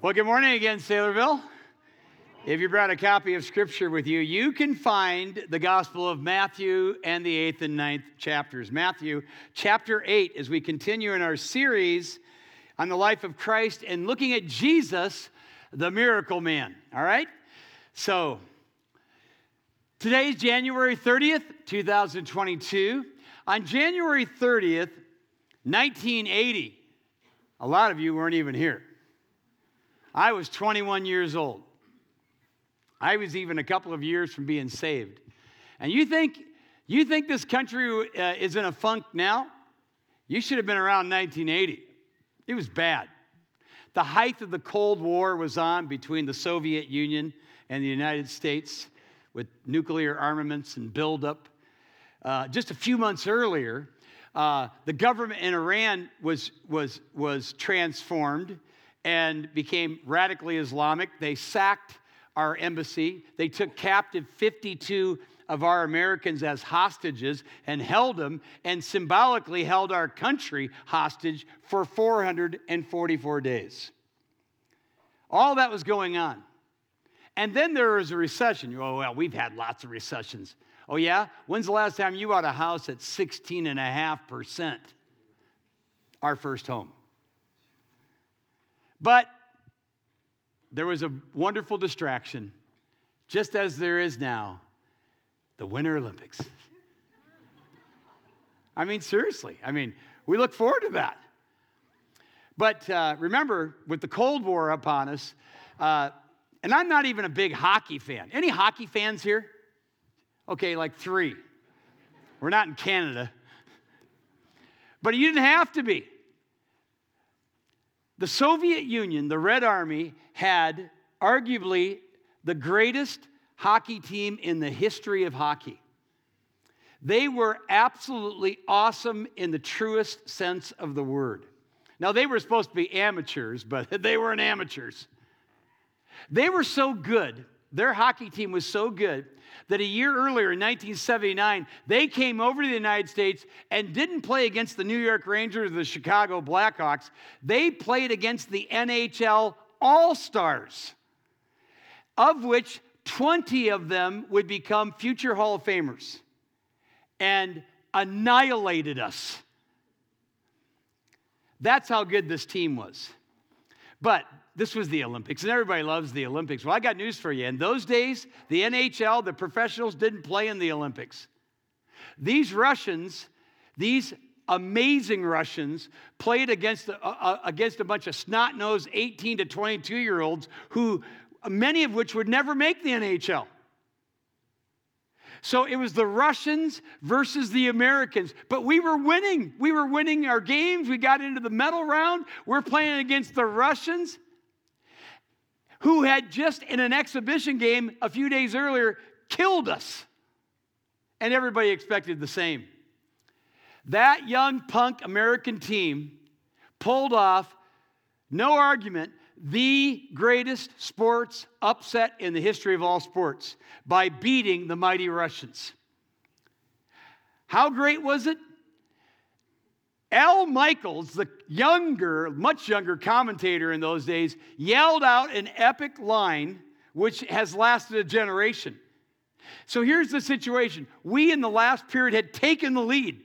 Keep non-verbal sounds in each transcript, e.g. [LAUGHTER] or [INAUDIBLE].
Well, good morning again, Saylorville. If you brought a copy of Scripture with you, you can find the Gospel of Matthew and the eighth and ninth chapters. Matthew chapter 8, as we continue in our series on the life of Christ and looking at Jesus, the miracle man. All right? So, today's January 30th, 2022. On January 30th, 1980, a lot of you weren't even here. I was 21 years old. I was even a couple of years from being saved. And you think you think this country uh, is in a funk now? You should have been around 1980. It was bad. The height of the Cold War was on between the Soviet Union and the United States with nuclear armaments and buildup. Uh, just a few months earlier, uh, the government in Iran was, was, was transformed and became radically Islamic. They sacked our embassy. They took captive 52 of our Americans as hostages and held them and symbolically held our country hostage for 444 days. All that was going on. And then there was a recession. Oh, well, we've had lots of recessions. Oh, yeah? When's the last time you bought a house at 16.5%? Our first home. But there was a wonderful distraction, just as there is now the Winter Olympics. I mean, seriously. I mean, we look forward to that. But uh, remember, with the Cold War upon us, uh, and I'm not even a big hockey fan. Any hockey fans here? Okay, like three. We're not in Canada. But you didn't have to be. The Soviet Union, the Red Army, had arguably the greatest hockey team in the history of hockey. They were absolutely awesome in the truest sense of the word. Now, they were supposed to be amateurs, but [LAUGHS] they weren't amateurs. They were so good, their hockey team was so good, that a year earlier in 1979, they came over to the United States and didn't play against the New York Rangers or the Chicago Blackhawks. They played against the NHL All Stars, of which 20 of them would become future Hall of Famers and annihilated us. That's how good this team was. But this was the Olympics, and everybody loves the Olympics. Well, I got news for you. In those days, the NHL, the professionals didn't play in the Olympics. These Russians, these amazing Russians, played against, uh, against a bunch of snot nosed 18 to 22 year olds who, many of which would never make the NHL. So it was the Russians versus the Americans. But we were winning. We were winning our games. We got into the medal round. We're playing against the Russians who had just in an exhibition game a few days earlier killed us. And everybody expected the same. That young punk American team pulled off, no argument, the greatest sports upset in the history of all sports by beating the mighty Russians. How great was it? Al Michaels, the younger, much younger commentator in those days, yelled out an epic line which has lasted a generation. So here's the situation. We in the last period had taken the lead.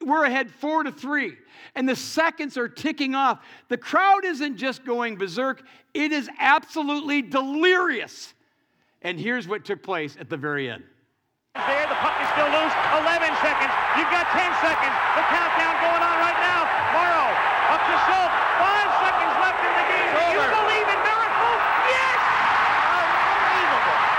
We're ahead four to three, and the seconds are ticking off. The crowd isn't just going berserk, it is absolutely delirious. And here's what took place at the very end. There, the puck is still loose. 11 seconds. You've got 10 seconds. The countdown going on right now. Morrow up to Schultz. Five seconds left in the game. Do you believe in miracles? Yes! Unbelievable.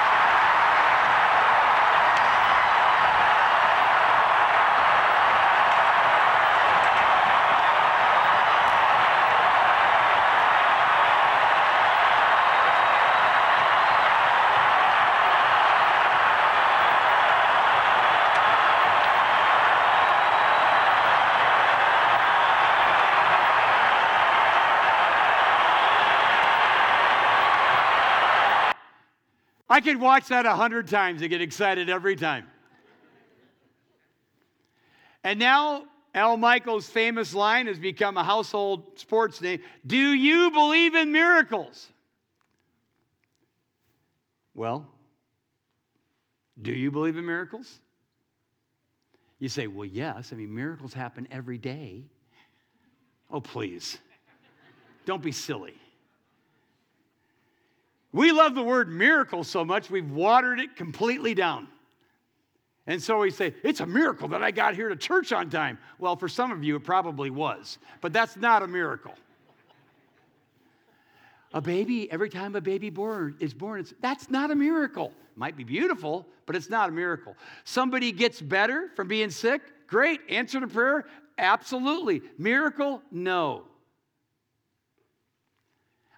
I could watch that a hundred times and get excited every time. And now Al Michaels' famous line has become a household sports name Do you believe in miracles? Well, do you believe in miracles? You say, Well, yes. I mean, miracles happen every day. Oh, please. Don't be silly. We love the word miracle so much, we've watered it completely down. And so we say, it's a miracle that I got here to church on time. Well, for some of you, it probably was, but that's not a miracle. A baby, every time a baby born is born, it's, that's not a miracle. Might be beautiful, but it's not a miracle. Somebody gets better from being sick, great. Answer to prayer, absolutely. Miracle, no.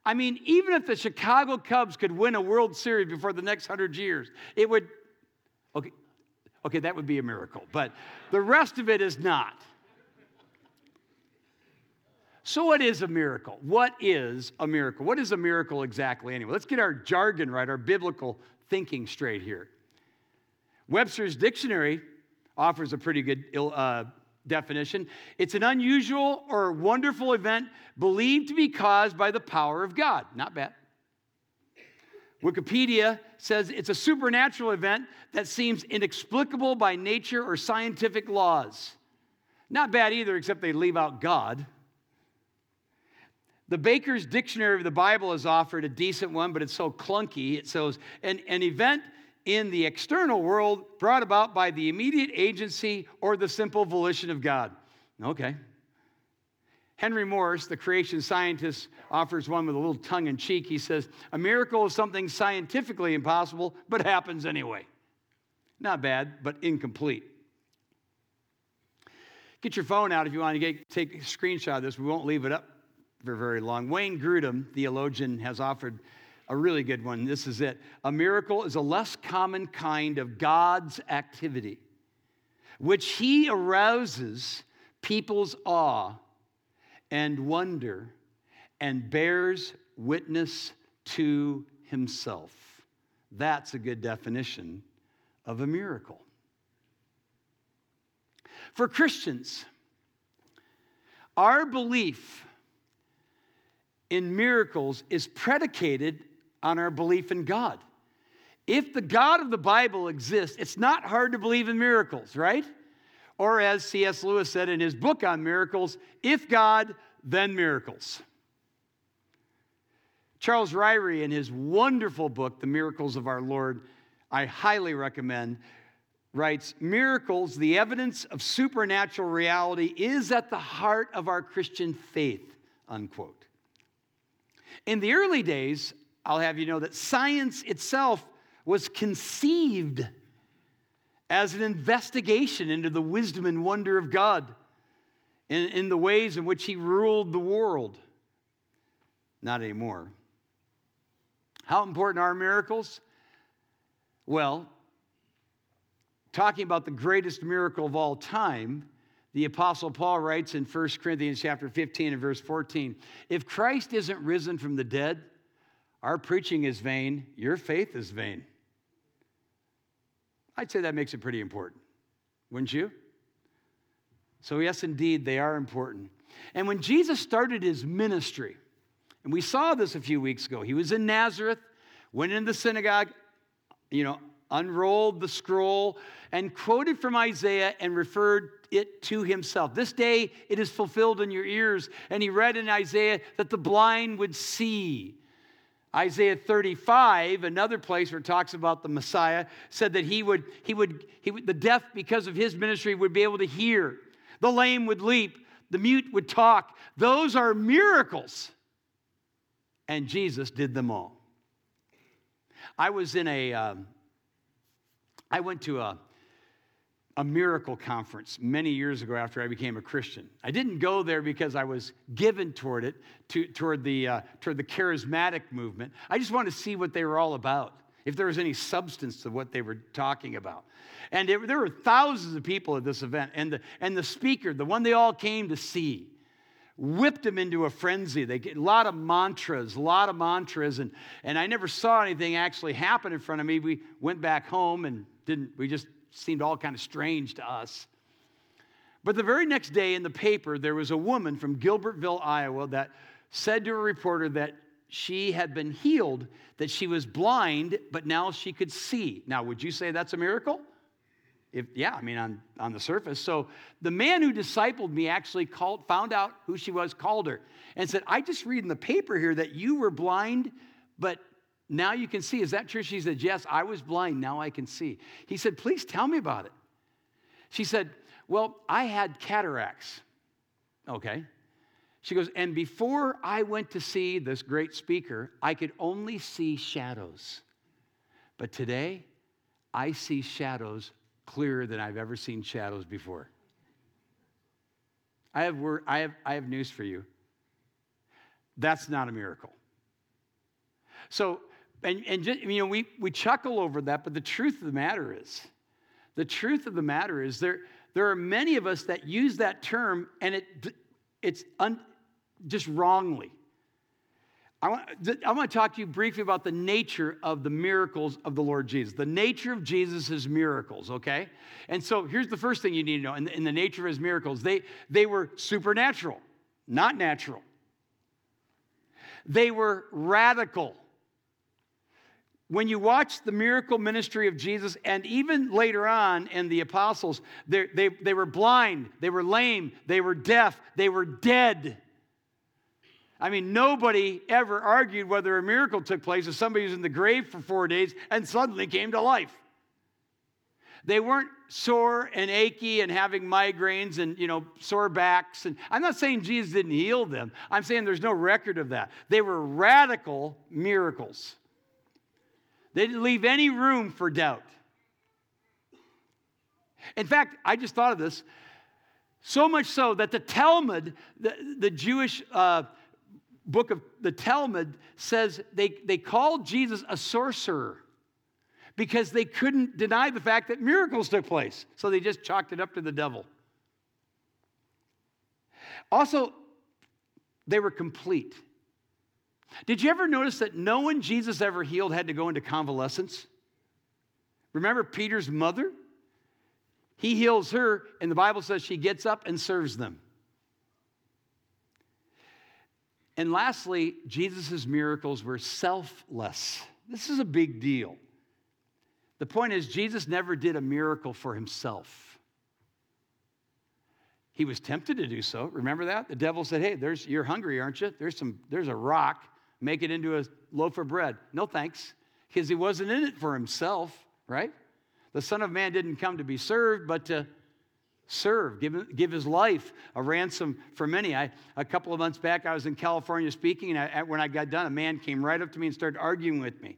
I mean, even if the Chicago Cubs could win a World Series before the next hundred years, it would, okay, Okay, that would be a miracle, but the rest of it is not. So, what is a miracle? What is a miracle? What is a miracle exactly anyway? Let's get our jargon right, our biblical thinking straight here. Webster's dictionary offers a pretty good uh, definition. It's an unusual or wonderful event believed to be caused by the power of God. Not bad. Wikipedia says it's a supernatural event that seems inexplicable by nature or scientific laws. Not bad either, except they leave out God. The Baker's Dictionary of the Bible has offered a decent one, but it's so clunky. It says an, an event in the external world brought about by the immediate agency or the simple volition of God. Okay. Henry Morris, the creation scientist, offers one with a little tongue in cheek. He says, A miracle is something scientifically impossible, but happens anyway. Not bad, but incomplete. Get your phone out if you want to get, take a screenshot of this. We won't leave it up for very long. Wayne Grudem, theologian, has offered a really good one. This is it. A miracle is a less common kind of God's activity, which he arouses people's awe and wonder and bears witness to himself. That's a good definition of a miracle. For Christians, our belief in miracles is predicated on our belief in God. If the God of the Bible exists, it's not hard to believe in miracles, right? Or as C.S. Lewis said in his book on miracles, if God, then miracles. Charles Ryrie, in his wonderful book, The Miracles of Our Lord, I highly recommend, writes Miracles, the evidence of supernatural reality, is at the heart of our Christian faith, unquote. In the early days, I'll have you know that science itself was conceived as an investigation into the wisdom and wonder of God in, in the ways in which He ruled the world. Not anymore. How important are miracles? Well, talking about the greatest miracle of all time, the apostle Paul writes in 1 Corinthians chapter 15 and verse 14, if Christ isn't risen from the dead, our preaching is vain, your faith is vain. I'd say that makes it pretty important, wouldn't you? So, yes, indeed, they are important. And when Jesus started his ministry, and we saw this a few weeks ago, he was in Nazareth, went in the synagogue, you know, unrolled the scroll, and quoted from Isaiah and referred it to himself. This day it is fulfilled in your ears. And he read in Isaiah that the blind would see Isaiah 35, another place where it talks about the Messiah, said that he would, he would, he would, the deaf, because of his ministry, would be able to hear. The lame would leap. The mute would talk. Those are miracles. And Jesus did them all. I was in a. Um, I went to a, a miracle conference many years ago after I became a Christian. I didn't go there because I was given toward it, to, toward, the, uh, toward the charismatic movement. I just wanted to see what they were all about, if there was any substance to what they were talking about. And it, there were thousands of people at this event, and the, and the speaker, the one they all came to see, whipped them into a frenzy. They get a lot of mantras, a lot of mantras, and, and I never saw anything actually happen in front of me. We went back home and didn't, we just seemed all kind of strange to us. But the very next day in the paper, there was a woman from Gilbertville, Iowa, that said to a reporter that she had been healed, that she was blind, but now she could see. Now, would you say that's a miracle? If, yeah, I mean, on, on the surface. So the man who discipled me actually called, found out who she was, called her, and said, I just read in the paper here that you were blind, but now you can see. Is that true? She said, Yes, I was blind. Now I can see. He said, Please tell me about it. She said, Well, I had cataracts. Okay. She goes, And before I went to see this great speaker, I could only see shadows. But today, I see shadows clearer than I've ever seen shadows before. I have, word, I have, I have news for you. That's not a miracle. So, and, and just, you know, we, we chuckle over that, but the truth of the matter is, the truth of the matter is there, there are many of us that use that term and it, it's un, just wrongly. I want, I want to talk to you briefly about the nature of the miracles of the Lord Jesus, the nature of Jesus' miracles, okay? And so here's the first thing you need to know in the, in the nature of his miracles they, they were supernatural, not natural. They were radical. When you watch the miracle ministry of Jesus, and even later on in the apostles, they, they, were blind, they were lame, they were deaf, they were dead. I mean, nobody ever argued whether a miracle took place if somebody was in the grave for four days and suddenly came to life. They weren't sore and achy and having migraines and, you know, sore backs. And I'm not saying Jesus didn't heal them. I'm saying there's no record of that. They were radical miracles. They didn't leave any room for doubt. In fact, I just thought of this. So much so that the Talmud, the, the Jewish uh, book of the Talmud says they, they called Jesus a sorcerer because they couldn't deny the fact that miracles took place. So they just chalked it up to the devil. Also, they were complete. Did you ever notice that no one Jesus ever healed had to go into convalescence? Remember Peter's mother? He heals her, and the Bible says she gets up and serves them. And lastly, Jesus' miracles were selfless. This is a big deal. The point is, Jesus never did a miracle for himself. He was tempted to do so. Remember that? The devil said, Hey, there's, you're hungry, aren't you? There's, some, there's a rock. Make it into a loaf of bread. No thanks, because he wasn't in it for himself, right? The Son of Man didn't come to be served, but to serve, give, give his life a ransom for many. I, a couple of months back, I was in California speaking, and I, when I got done, a man came right up to me and started arguing with me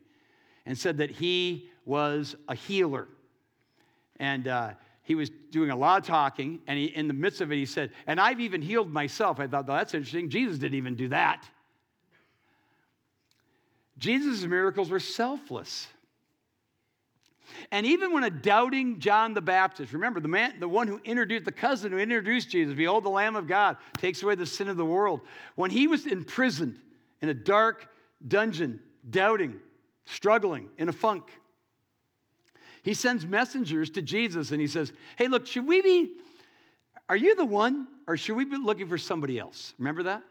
and said that he was a healer. And uh, he was doing a lot of talking, and he, in the midst of it, he said, And I've even healed myself. I thought, well, that's interesting. Jesus didn't even do that. Jesus' miracles were selfless. And even when a doubting John the Baptist, remember the man, the one who introduced, the cousin who introduced Jesus, behold the Lamb of God, takes away the sin of the world. When he was imprisoned in a dark dungeon, doubting, struggling, in a funk, he sends messengers to Jesus and he says, Hey, look, should we be, are you the one or should we be looking for somebody else? Remember that?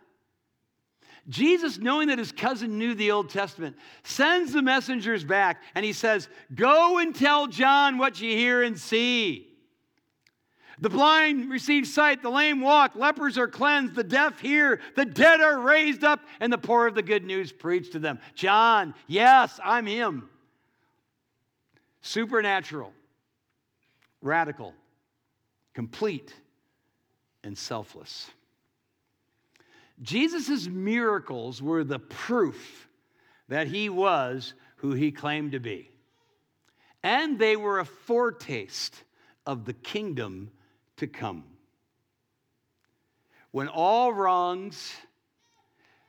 Jesus, knowing that his cousin knew the Old Testament, sends the messengers back and he says, Go and tell John what you hear and see. The blind receive sight, the lame walk, lepers are cleansed, the deaf hear, the dead are raised up, and the poor of the good news preached to them. John, yes, I'm him. Supernatural, radical, complete, and selfless. Jesus' miracles were the proof that he was who he claimed to be. And they were a foretaste of the kingdom to come. When all wrongs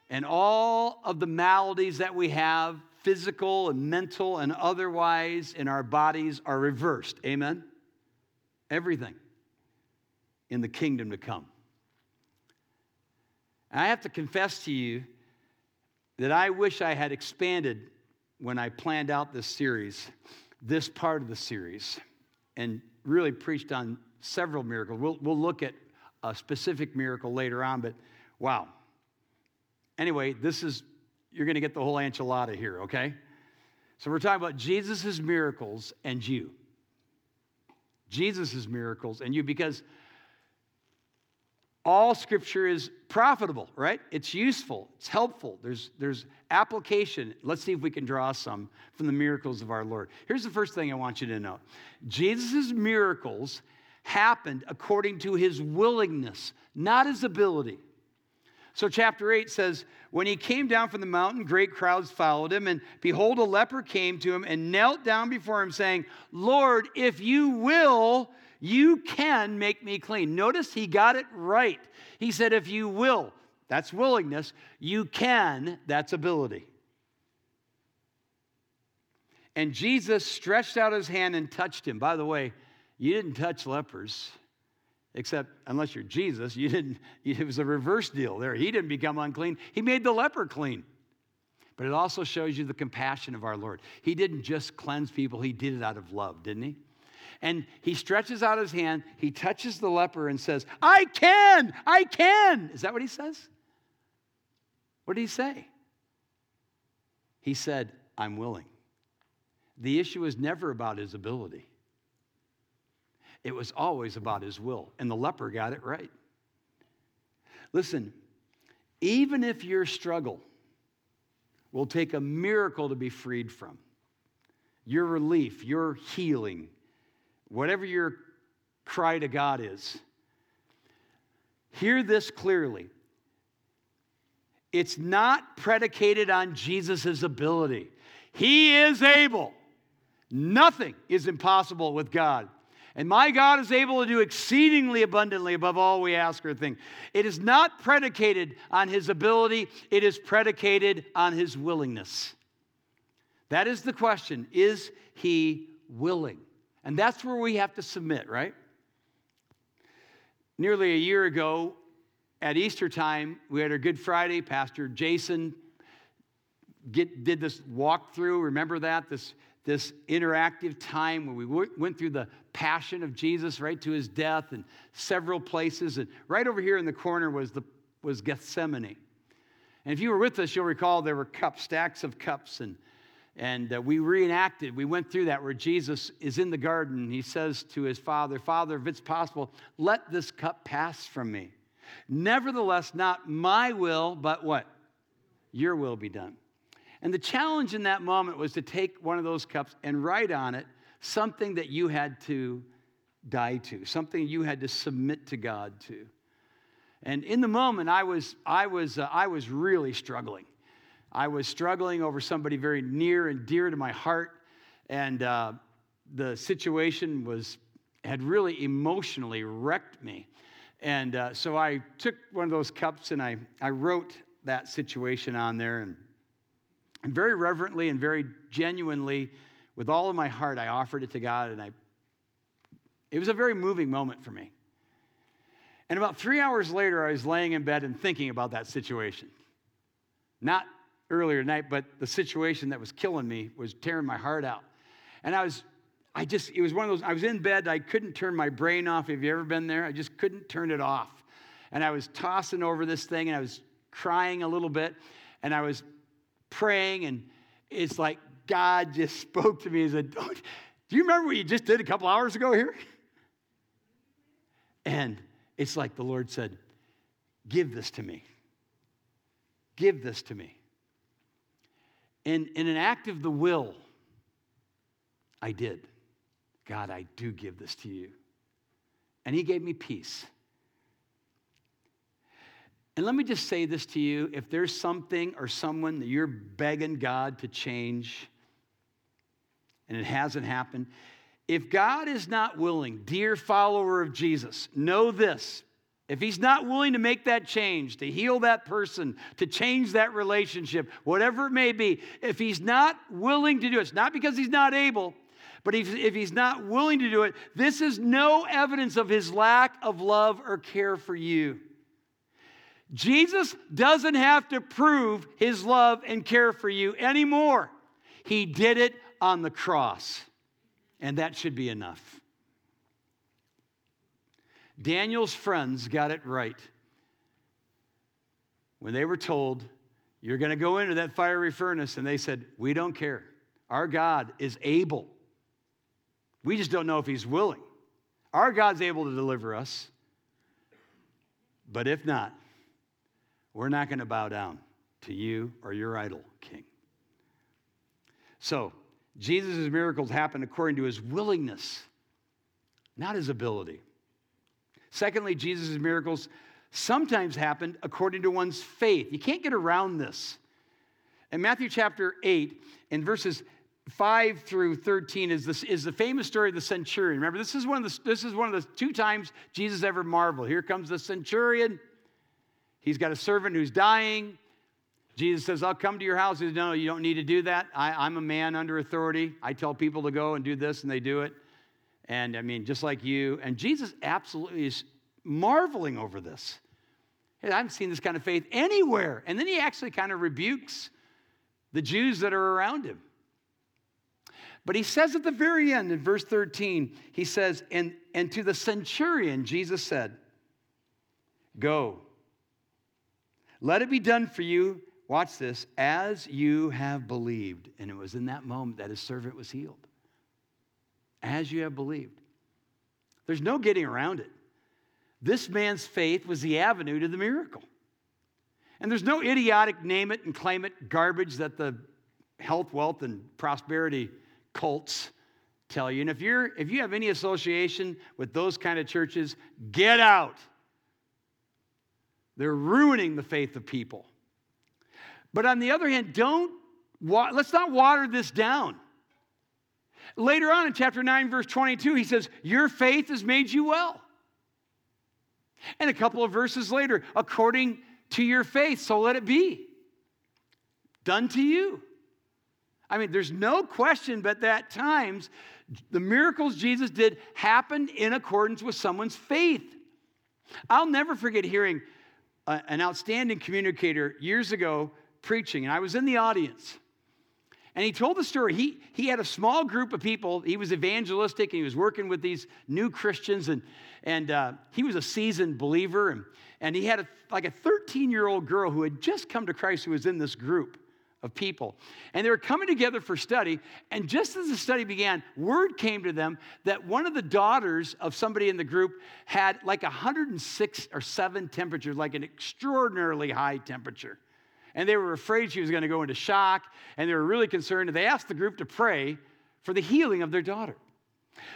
and all of the maladies that we have, physical and mental and otherwise, in our bodies are reversed. Amen? Everything in the kingdom to come. And I have to confess to you that I wish I had expanded when I planned out this series, this part of the series, and really preached on several miracles. We'll, we'll look at a specific miracle later on, but wow. Anyway, this is, you're going to get the whole enchilada here, okay? So we're talking about Jesus' miracles and you. Jesus' miracles and you, because all scripture is profitable, right? It's useful, it's helpful. There's, there's application. Let's see if we can draw some from the miracles of our Lord. Here's the first thing I want you to know Jesus' miracles happened according to his willingness, not his ability. So, chapter 8 says, When he came down from the mountain, great crowds followed him, and behold, a leper came to him and knelt down before him, saying, Lord, if you will, you can make me clean. Notice he got it right. He said, If you will, that's willingness. You can, that's ability. And Jesus stretched out his hand and touched him. By the way, you didn't touch lepers, except unless you're Jesus, you didn't, it was a reverse deal there. He didn't become unclean, he made the leper clean. But it also shows you the compassion of our Lord. He didn't just cleanse people, he did it out of love, didn't he? And he stretches out his hand, he touches the leper and says, I can, I can. Is that what he says? What did he say? He said, I'm willing. The issue was never about his ability, it was always about his will. And the leper got it right. Listen, even if your struggle will take a miracle to be freed from, your relief, your healing, whatever your cry to God is, hear this clearly. It's not predicated on Jesus' ability. He is able. Nothing is impossible with God. And my God is able to do exceedingly abundantly above all we ask or think. It is not predicated on his ability, it is predicated on his willingness. That is the question. Is he willing? And that's where we have to submit, right? Nearly a year ago, at Easter time, we had our Good Friday. Pastor Jason get, did this walkthrough. Remember that? This, this interactive time where we w- went through the passion of Jesus right to his death and several places. And right over here in the corner was, the, was Gethsemane. And if you were with us, you'll recall there were cups, stacks of cups, and and uh, we reenacted, we went through that where Jesus is in the garden. He says to his father, Father, if it's possible, let this cup pass from me. Nevertheless, not my will, but what? Your will be done. And the challenge in that moment was to take one of those cups and write on it something that you had to die to, something you had to submit to God to. And in the moment, I was, I was, uh, I was really struggling. I was struggling over somebody very near and dear to my heart, and uh, the situation was had really emotionally wrecked me. And uh, so I took one of those cups and I, I wrote that situation on there. And, and very reverently and very genuinely, with all of my heart, I offered it to God. And I, it was a very moving moment for me. And about three hours later, I was laying in bed and thinking about that situation. Not earlier tonight, but the situation that was killing me was tearing my heart out. And I was, I just, it was one of those, I was in bed, I couldn't turn my brain off. Have you ever been there? I just couldn't turn it off. And I was tossing over this thing and I was crying a little bit and I was praying and it's like God just [LAUGHS] spoke to me and said, Do you remember what you just did a couple hours ago here? And it's like the Lord said, Give this to me. Give this to me. In, in an act of the will, I did. God, I do give this to you. And He gave me peace. And let me just say this to you if there's something or someone that you're begging God to change and it hasn't happened, if God is not willing, dear follower of Jesus, know this if he's not willing to make that change, to heal that person, to change that relationship, whatever it may be, if he's not willing to do it, it's not because he's not able, but if, if he's not willing to do it, this is no evidence of his lack of love or care for you. Jesus doesn't have to prove his love and care for you anymore. He did it on the cross, and that should be enough. Daniel's friends got it right when they were told, You're going to go into that fiery furnace, and they said, We don't care. Our God is able. We just don't know if He's willing. Our God's able to deliver us. But if not, we're not going to bow down to you or your idol, King. So, Jesus' miracles happened according to his willingness, not his ability. Secondly, Jesus' miracles sometimes happened according to one's faith. You can't get around this. In Matthew chapter 8, in verses 5 through 13 is, this, is the famous story of the centurion. Remember, this is, one of the, this is one of the two times Jesus ever marveled. Here comes the centurion. He's got a servant who's dying. Jesus says, I'll come to your house. He says, No, you don't need to do that. I, I'm a man under authority. I tell people to go and do this, and they do it. And I mean, just like you. And Jesus absolutely is marveling over this. Hey, I haven't seen this kind of faith anywhere. And then he actually kind of rebukes the Jews that are around him. But he says at the very end in verse 13, he says, And, and to the centurion, Jesus said, Go, let it be done for you, watch this, as you have believed. And it was in that moment that his servant was healed. As you have believed. There's no getting around it. This man's faith was the avenue to the miracle. And there's no idiotic name it and claim it garbage that the health, wealth, and prosperity cults tell you. And if you're if you have any association with those kind of churches, get out. They're ruining the faith of people. But on the other hand, don't let's not water this down. Later on in chapter 9, verse 22, he says, Your faith has made you well. And a couple of verses later, according to your faith, so let it be. Done to you. I mean, there's no question but that times the miracles Jesus did happened in accordance with someone's faith. I'll never forget hearing a, an outstanding communicator years ago preaching, and I was in the audience. And he told the story. He, he had a small group of people. He was evangelistic and he was working with these new Christians. And, and uh, he was a seasoned believer. And, and he had a, like a 13 year old girl who had just come to Christ who was in this group of people. And they were coming together for study. And just as the study began, word came to them that one of the daughters of somebody in the group had like 106 or 7 temperature, like an extraordinarily high temperature. And they were afraid she was going to go into shock. And they were really concerned. And they asked the group to pray for the healing of their daughter.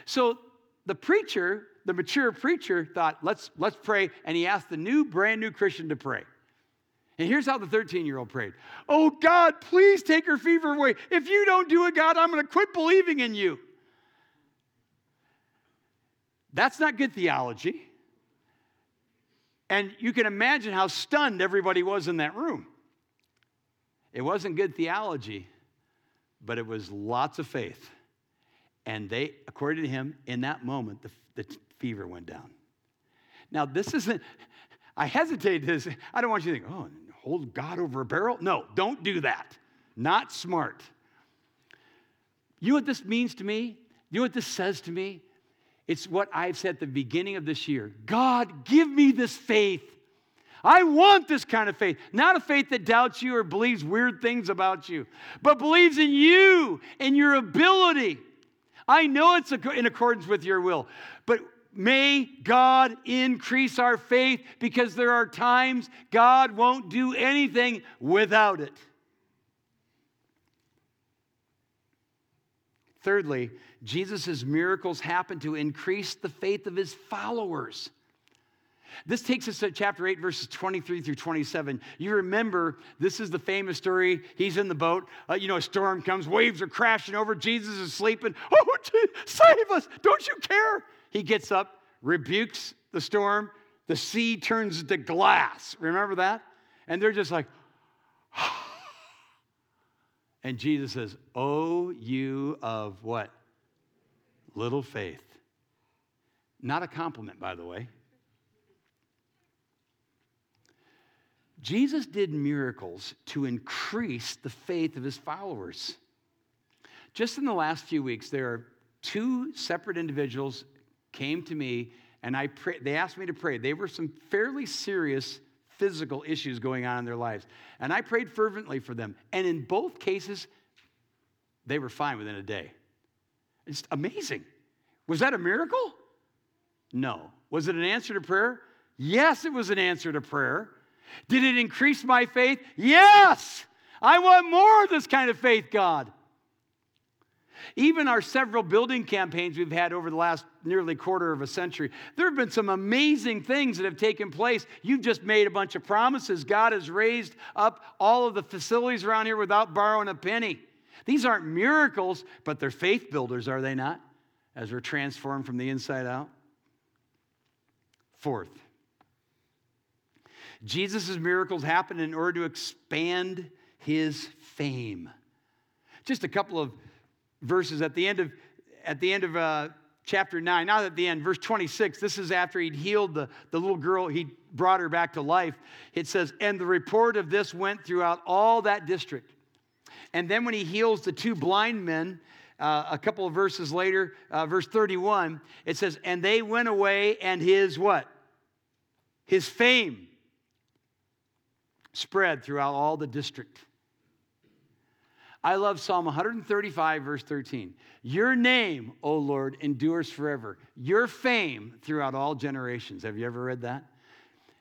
So the preacher, the mature preacher, thought, let's, let's pray. And he asked the new, brand new Christian to pray. And here's how the 13 year old prayed Oh, God, please take her fever away. If you don't do it, God, I'm going to quit believing in you. That's not good theology. And you can imagine how stunned everybody was in that room. It wasn't good theology, but it was lots of faith. And they, according to him, in that moment, the, the fever went down. Now, this isn't, I hesitate to say, I don't want you to think, oh, hold God over a barrel. No, don't do that. Not smart. You know what this means to me? You know what this says to me? It's what I've said at the beginning of this year God, give me this faith. I want this kind of faith. Not a faith that doubts you or believes weird things about you, but believes in you and your ability. I know it's in accordance with your will, but may God increase our faith because there are times God won't do anything without it. Thirdly, Jesus' miracles happen to increase the faith of his followers. This takes us to chapter 8, verses 23 through 27. You remember, this is the famous story. He's in the boat. Uh, you know, a storm comes, waves are crashing over. Jesus is sleeping. [LAUGHS] Oh, save us. Don't you care? He gets up, rebukes the storm. The sea turns to glass. Remember that? And they're just like, [SIGHS] and Jesus says, Oh, you of what? Little faith. Not a compliment, by the way. Jesus did miracles to increase the faith of his followers. Just in the last few weeks, there are two separate individuals came to me and I pray, they asked me to pray. They were some fairly serious physical issues going on in their lives. And I prayed fervently for them. And in both cases, they were fine within a day. It's amazing. Was that a miracle? No. Was it an answer to prayer? Yes, it was an answer to prayer. Did it increase my faith? Yes. I want more of this kind of faith, God. Even our several building campaigns we've had over the last nearly quarter of a century, there have been some amazing things that have taken place. You've just made a bunch of promises. God has raised up all of the facilities around here without borrowing a penny. These aren't miracles, but they're faith builders, are they not? As we're transformed from the inside out. Fourth, Jesus' miracles happen in order to expand his fame. Just a couple of verses at the end of, at the end of uh, chapter 9, not at the end, verse 26. This is after he'd healed the, the little girl, he brought her back to life. It says, And the report of this went throughout all that district. And then when he heals the two blind men, uh, a couple of verses later, uh, verse 31, it says, And they went away, and his what? His fame spread throughout all the district. I love Psalm 135, verse 13. Your name, O Lord, endures forever. Your fame throughout all generations. Have you ever read that?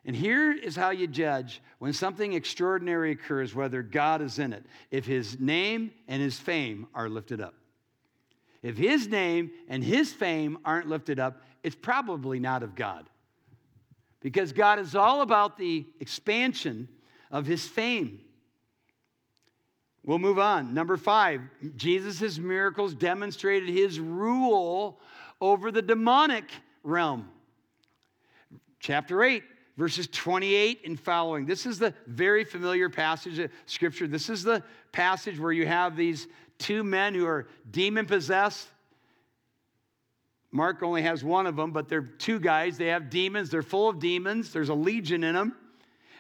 And here is how you judge when something extraordinary occurs, whether God is in it, if his name and his fame are lifted up. If his name and his fame aren't lifted up, it's probably not of God. Because God is all about the expansion of his fame. We'll move on. Number five, Jesus' miracles demonstrated his rule over the demonic realm. Chapter 8, verses 28 and following. This is the very familiar passage of Scripture. This is the passage where you have these two men who are demon possessed. Mark only has one of them, but they're two guys. They have demons, they're full of demons, there's a legion in them.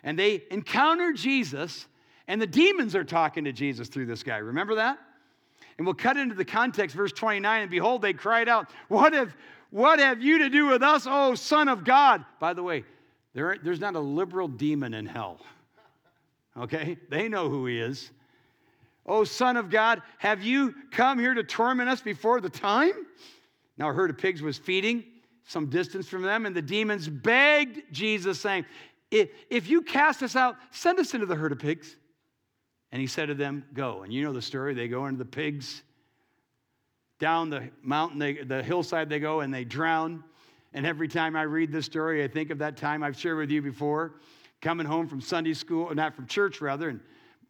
And they encounter Jesus and the demons are talking to Jesus through this guy. Remember that? And we'll cut into the context, verse 29. And behold, they cried out, What have, what have you to do with us, O Son of God? By the way, there, there's not a liberal demon in hell. Okay? They know who he is. O Son of God, have you come here to torment us before the time? Now, a herd of pigs was feeding some distance from them, and the demons begged Jesus, saying, If if you cast us out, send us into the herd of pigs. And he said to them, Go. And you know the story. They go into the pigs. Down the mountain, they, the hillside, they go and they drown. And every time I read this story, I think of that time I've shared with you before, coming home from Sunday school, not from church, rather, and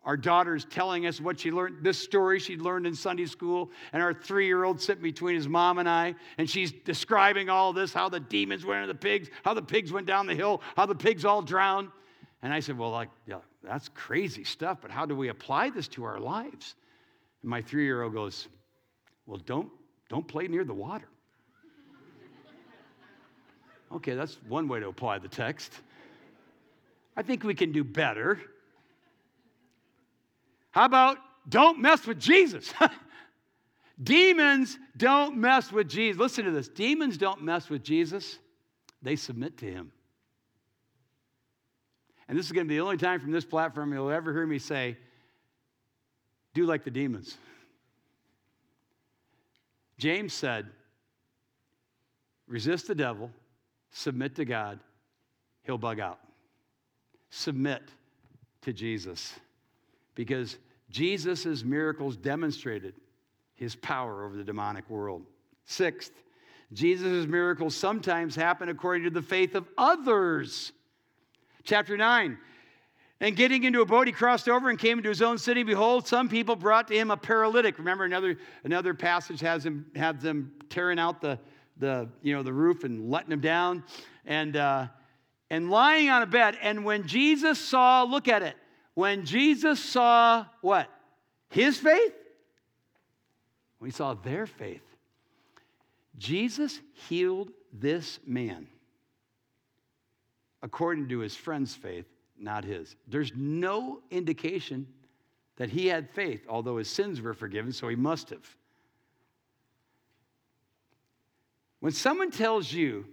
our daughter's telling us what she learned, this story she learned in Sunday school, and our three year old sitting between his mom and I, and she's describing all this how the demons went into the pigs, how the pigs went down the hill, how the pigs all drowned. And I said, Well, like, yeah, that's crazy stuff, but how do we apply this to our lives? And my three year old goes, Well, don't, don't play near the water. [LAUGHS] okay, that's one way to apply the text. I think we can do better. How about don't mess with Jesus? [LAUGHS] Demons don't mess with Jesus. Listen to this. Demons don't mess with Jesus, they submit to him. And this is going to be the only time from this platform you'll ever hear me say, do like the demons. James said, resist the devil, submit to God, he'll bug out. Submit to Jesus. Because Jesus' miracles demonstrated his power over the demonic world. Sixth, Jesus' miracles sometimes happen according to the faith of others. Chapter 9. And getting into a boat, he crossed over and came into his own city. Behold, some people brought to him a paralytic. Remember, another, another passage has him have them tearing out the, the, you know, the roof and letting him down. And, uh, and lying on a bed. And when Jesus saw, look at it, when Jesus saw what? His faith? When he saw their faith, Jesus healed this man according to his friend's faith, not his. There's no indication that he had faith, although his sins were forgiven, so he must have. When someone tells you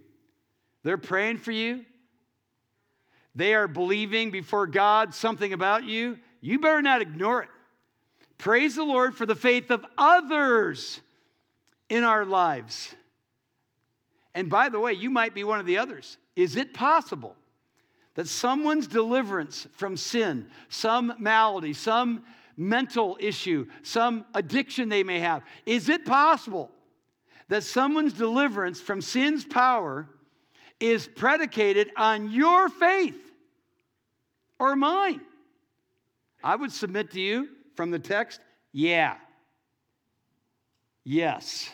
They're praying for you. They are believing before God something about you. You better not ignore it. Praise the Lord for the faith of others in our lives. And by the way, you might be one of the others. Is it possible that someone's deliverance from sin, some malady, some mental issue, some addiction they may have, is it possible that someone's deliverance from sin's power is predicated on your faith or mine? I would submit to you from the text, yeah. Yes.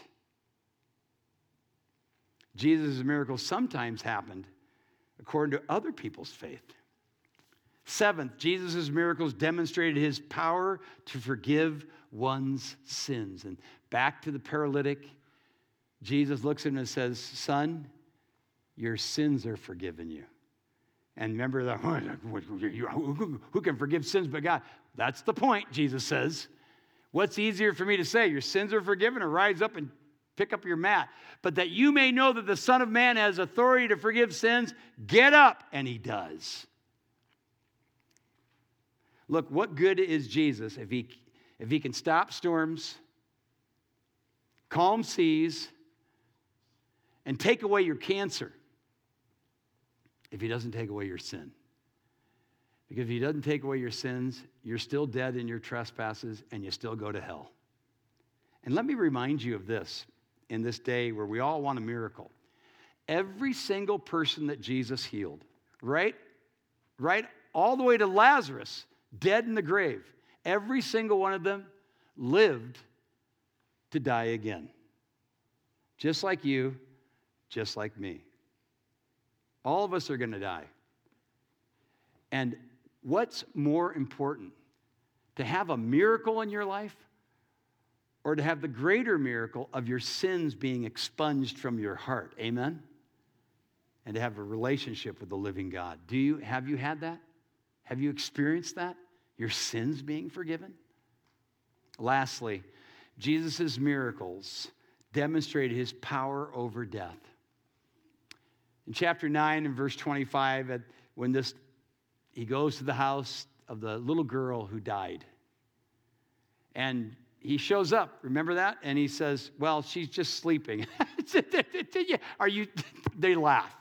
Jesus' miracles sometimes happened according to other people's faith. Seventh, Jesus' miracles demonstrated his power to forgive one's sins. And back to the paralytic, Jesus looks at him and says, Son, your sins are forgiven you. And remember that, [LAUGHS] who can forgive sins but God? That's the point, Jesus says. What's easier for me to say? Your sins are forgiven, or rise up and pick up your mat. But that you may know that the Son of Man has authority to forgive sins, get up. And he does. Look, what good is Jesus if he, if he can stop storms, calm seas, and take away your cancer if he doesn't take away your sin? Because if he doesn't take away your sins, you're still dead in your trespasses and you still go to hell. And let me remind you of this in this day where we all want a miracle. Every single person that Jesus healed, right? Right? All the way to Lazarus, dead in the grave, every single one of them lived to die again. Just like you, just like me. All of us are going to die. And what's more important? To have a miracle in your life or to have the greater miracle of your sins being expunged from your heart. Amen? And to have a relationship with the living God. Do you have you had that? Have you experienced that? Your sins being forgiven? Lastly, Jesus' miracles demonstrated his power over death. In chapter 9 and verse 25, when this he goes to the house of the little girl who died. And he shows up, remember that? And he says, Well, she's just sleeping. [LAUGHS] Are you? [LAUGHS] They laugh,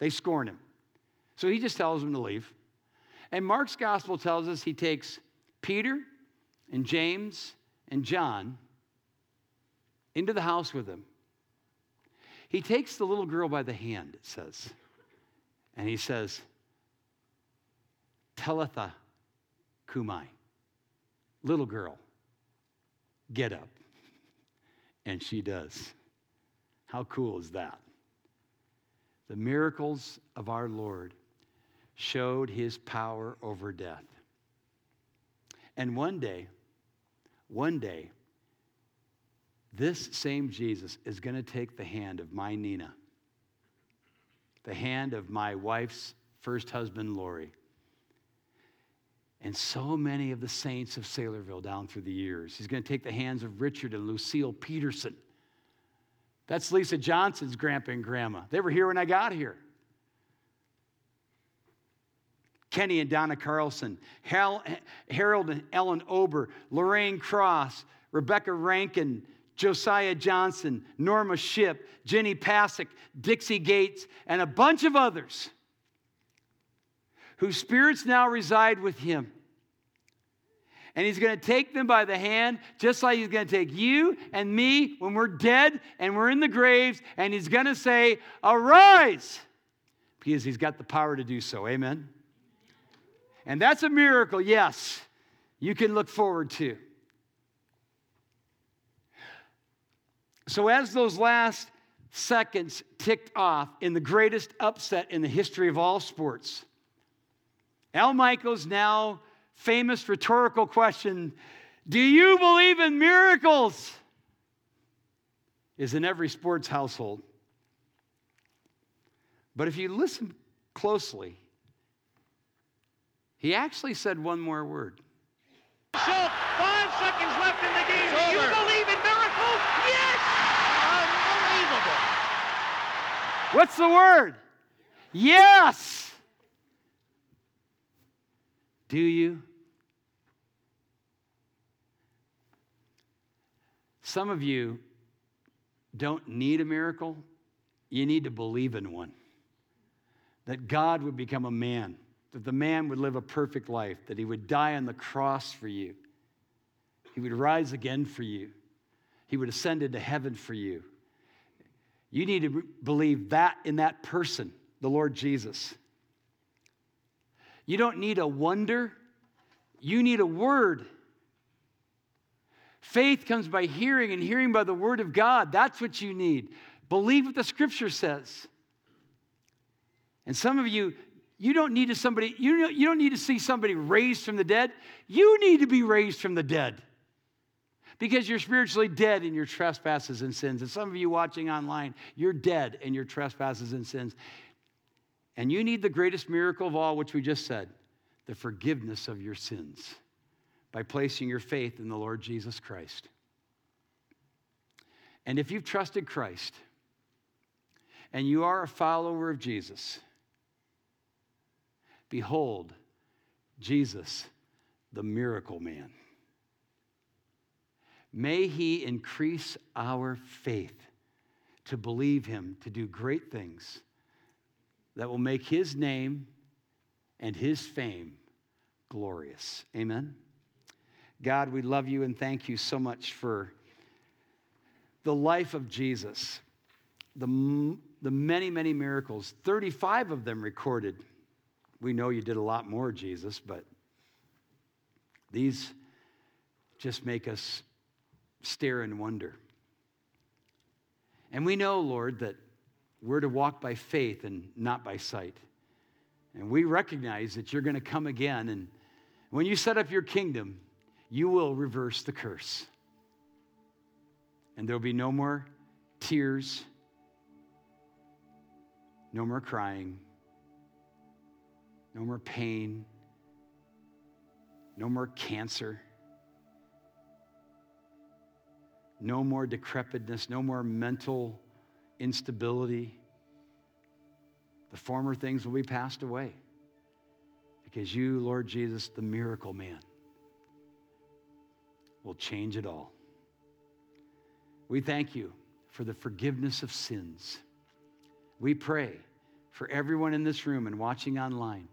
they scorn him. So he just tells them to leave. And Mark's gospel tells us he takes Peter and James and John into the house with him. He takes the little girl by the hand, it says, and he says, Talitha Kumai, little girl get up. And she does. How cool is that? The miracles of our Lord showed his power over death. And one day, one day, this same Jesus is going to take the hand of my Nina, the hand of my wife's first husband, Lori, and so many of the saints of Saylorville down through the years. He's going to take the hands of Richard and Lucille Peterson. That's Lisa Johnson's grandpa and grandma. They were here when I got here. Kenny and Donna Carlson, Harold and Ellen Ober, Lorraine Cross, Rebecca Rankin, Josiah Johnson, Norma Ship, Jenny Pasick, Dixie Gates, and a bunch of others whose spirits now reside with him. And he's going to take them by the hand, just like he's going to take you and me when we're dead and we're in the graves, and he's going to say, Arise! Because he's got the power to do so. Amen? And that's a miracle, yes, you can look forward to. So, as those last seconds ticked off in the greatest upset in the history of all sports, Al Michaels' now famous rhetorical question Do you believe in miracles? is in every sports household. But if you listen closely, he actually said one more word. So, five seconds left in the game. Do you believe in miracles? Yes! Unbelievable. What's the word? Yes! Do you? Some of you don't need a miracle, you need to believe in one. That God would become a man, that the man would live a perfect life, that he would die on the cross for you, he would rise again for you, he would ascend into heaven for you. You need to believe that in that person, the Lord Jesus. You don't need a wonder, you need a word. Faith comes by hearing, and hearing by the word of God. That's what you need. Believe what the scripture says. And some of you, you don't need to somebody, you don't, you don't need to see somebody raised from the dead. You need to be raised from the dead. Because you're spiritually dead in your trespasses and sins. And some of you watching online, you're dead in your trespasses and sins. And you need the greatest miracle of all, which we just said the forgiveness of your sins by placing your faith in the Lord Jesus Christ. And if you've trusted Christ and you are a follower of Jesus, behold, Jesus, the miracle man. May he increase our faith to believe him to do great things that will make his name and his fame glorious. Amen. God, we love you and thank you so much for the life of Jesus, the, the many, many miracles, 35 of them recorded. We know you did a lot more, Jesus, but these just make us stare and wonder. And we know, Lord, that we're to walk by faith and not by sight. And we recognize that you're going to come again. And when you set up your kingdom, you will reverse the curse. And there'll be no more tears, no more crying, no more pain, no more cancer, no more decrepitness, no more mental instability. The former things will be passed away because you, Lord Jesus, the miracle man, will change it all. We thank you for the forgiveness of sins. We pray for everyone in this room and watching online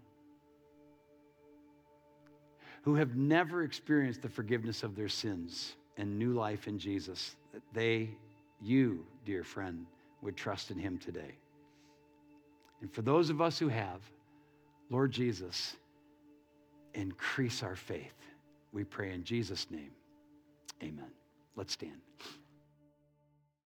who have never experienced the forgiveness of their sins and new life in Jesus, that they, you, dear friend, would trust in him today. And for those of us who have, Lord Jesus, increase our faith. We pray in Jesus' name. Amen. Let's stand.